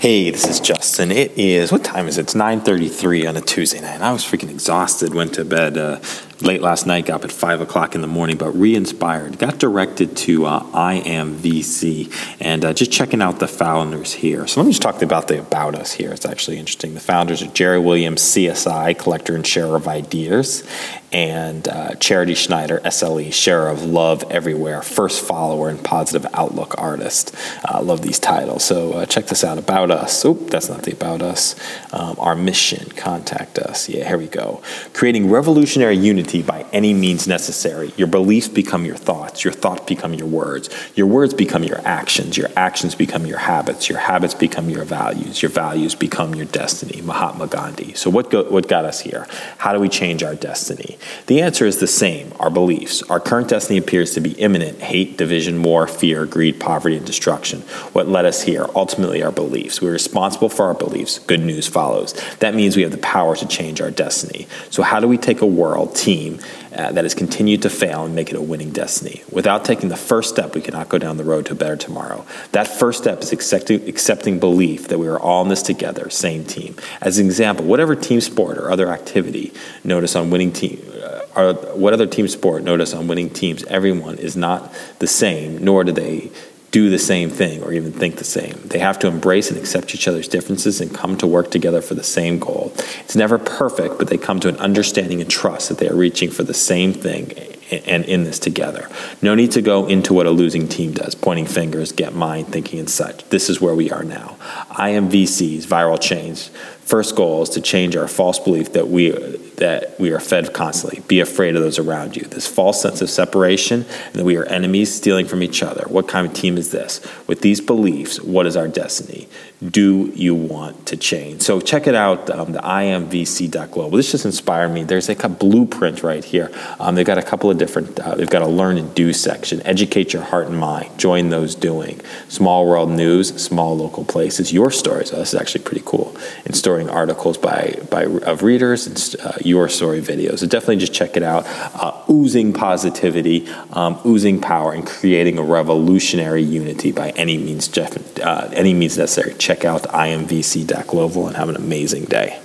Hey, this is Justin. It is what time is it? It's 9:33 on a Tuesday night. I was freaking exhausted. Went to bed uh, late last night. Got up at five o'clock in the morning, but re-inspired. Got directed to uh, IMVC and uh, just checking out the founders here. So let me just talk about the about us here. It's actually interesting. The founders are Jerry Williams, CSI, collector and sharer of ideas, and uh, Charity Schneider, SLE, sharer of love everywhere, first follower and positive outlook artist. I love these titles. So uh, check this out. About us. Oop, that's not the about us. Um, our mission. Contact us. Yeah, here we go. Creating revolutionary unity by any means necessary. Your beliefs become your thoughts. Your thoughts become your words. Your words become your actions. Your actions become your habits. Your habits become your values. Your values become your destiny. Mahatma Gandhi. So what go, what got us here? How do we change our destiny? The answer is the same. Our beliefs. Our current destiny appears to be imminent: hate, division, war, fear, greed, poverty, and destruction. What led us here? Ultimately, our beliefs. We're responsible for our beliefs. Good news follows. That means we have the power to change our destiny. So how do we take a world team uh, that has continued to fail and make it a winning destiny? Without taking the first step, we cannot go down the road to a better tomorrow. That first step is accepting, accepting belief that we are all in this together, same team. As an example, whatever team sport or other activity, notice on winning team. Uh, or what other team sport notice on winning teams everyone is not the same nor do they do the same thing or even think the same. They have to embrace and accept each other's differences and come to work together for the same goal. It's never perfect, but they come to an understanding and trust that they are reaching for the same thing and in this together. No need to go into what a losing team does, pointing fingers, get mine, thinking and such. This is where we are now. IMVC's viral change. First goal is to change our false belief that we that we are fed constantly. Be afraid of those around you. This false sense of separation and that we are enemies stealing from each other. What kind of team is this? With these beliefs, what is our destiny? Do you want to change? So check it out, um, the imvc.global. This just inspired me. There's like a blueprint right here. Um, they've got a couple of different, uh, they've got a learn and do section. Educate your heart and mind. Join those doing. Small world news, small local places. Your stories. This is actually pretty cool. And articles by, by of readers and uh, your story videos. So definitely just check it out. Uh, oozing positivity, um, oozing power, and creating a revolutionary unity by any means, uh, any means necessary check out imvc.global and have an amazing day.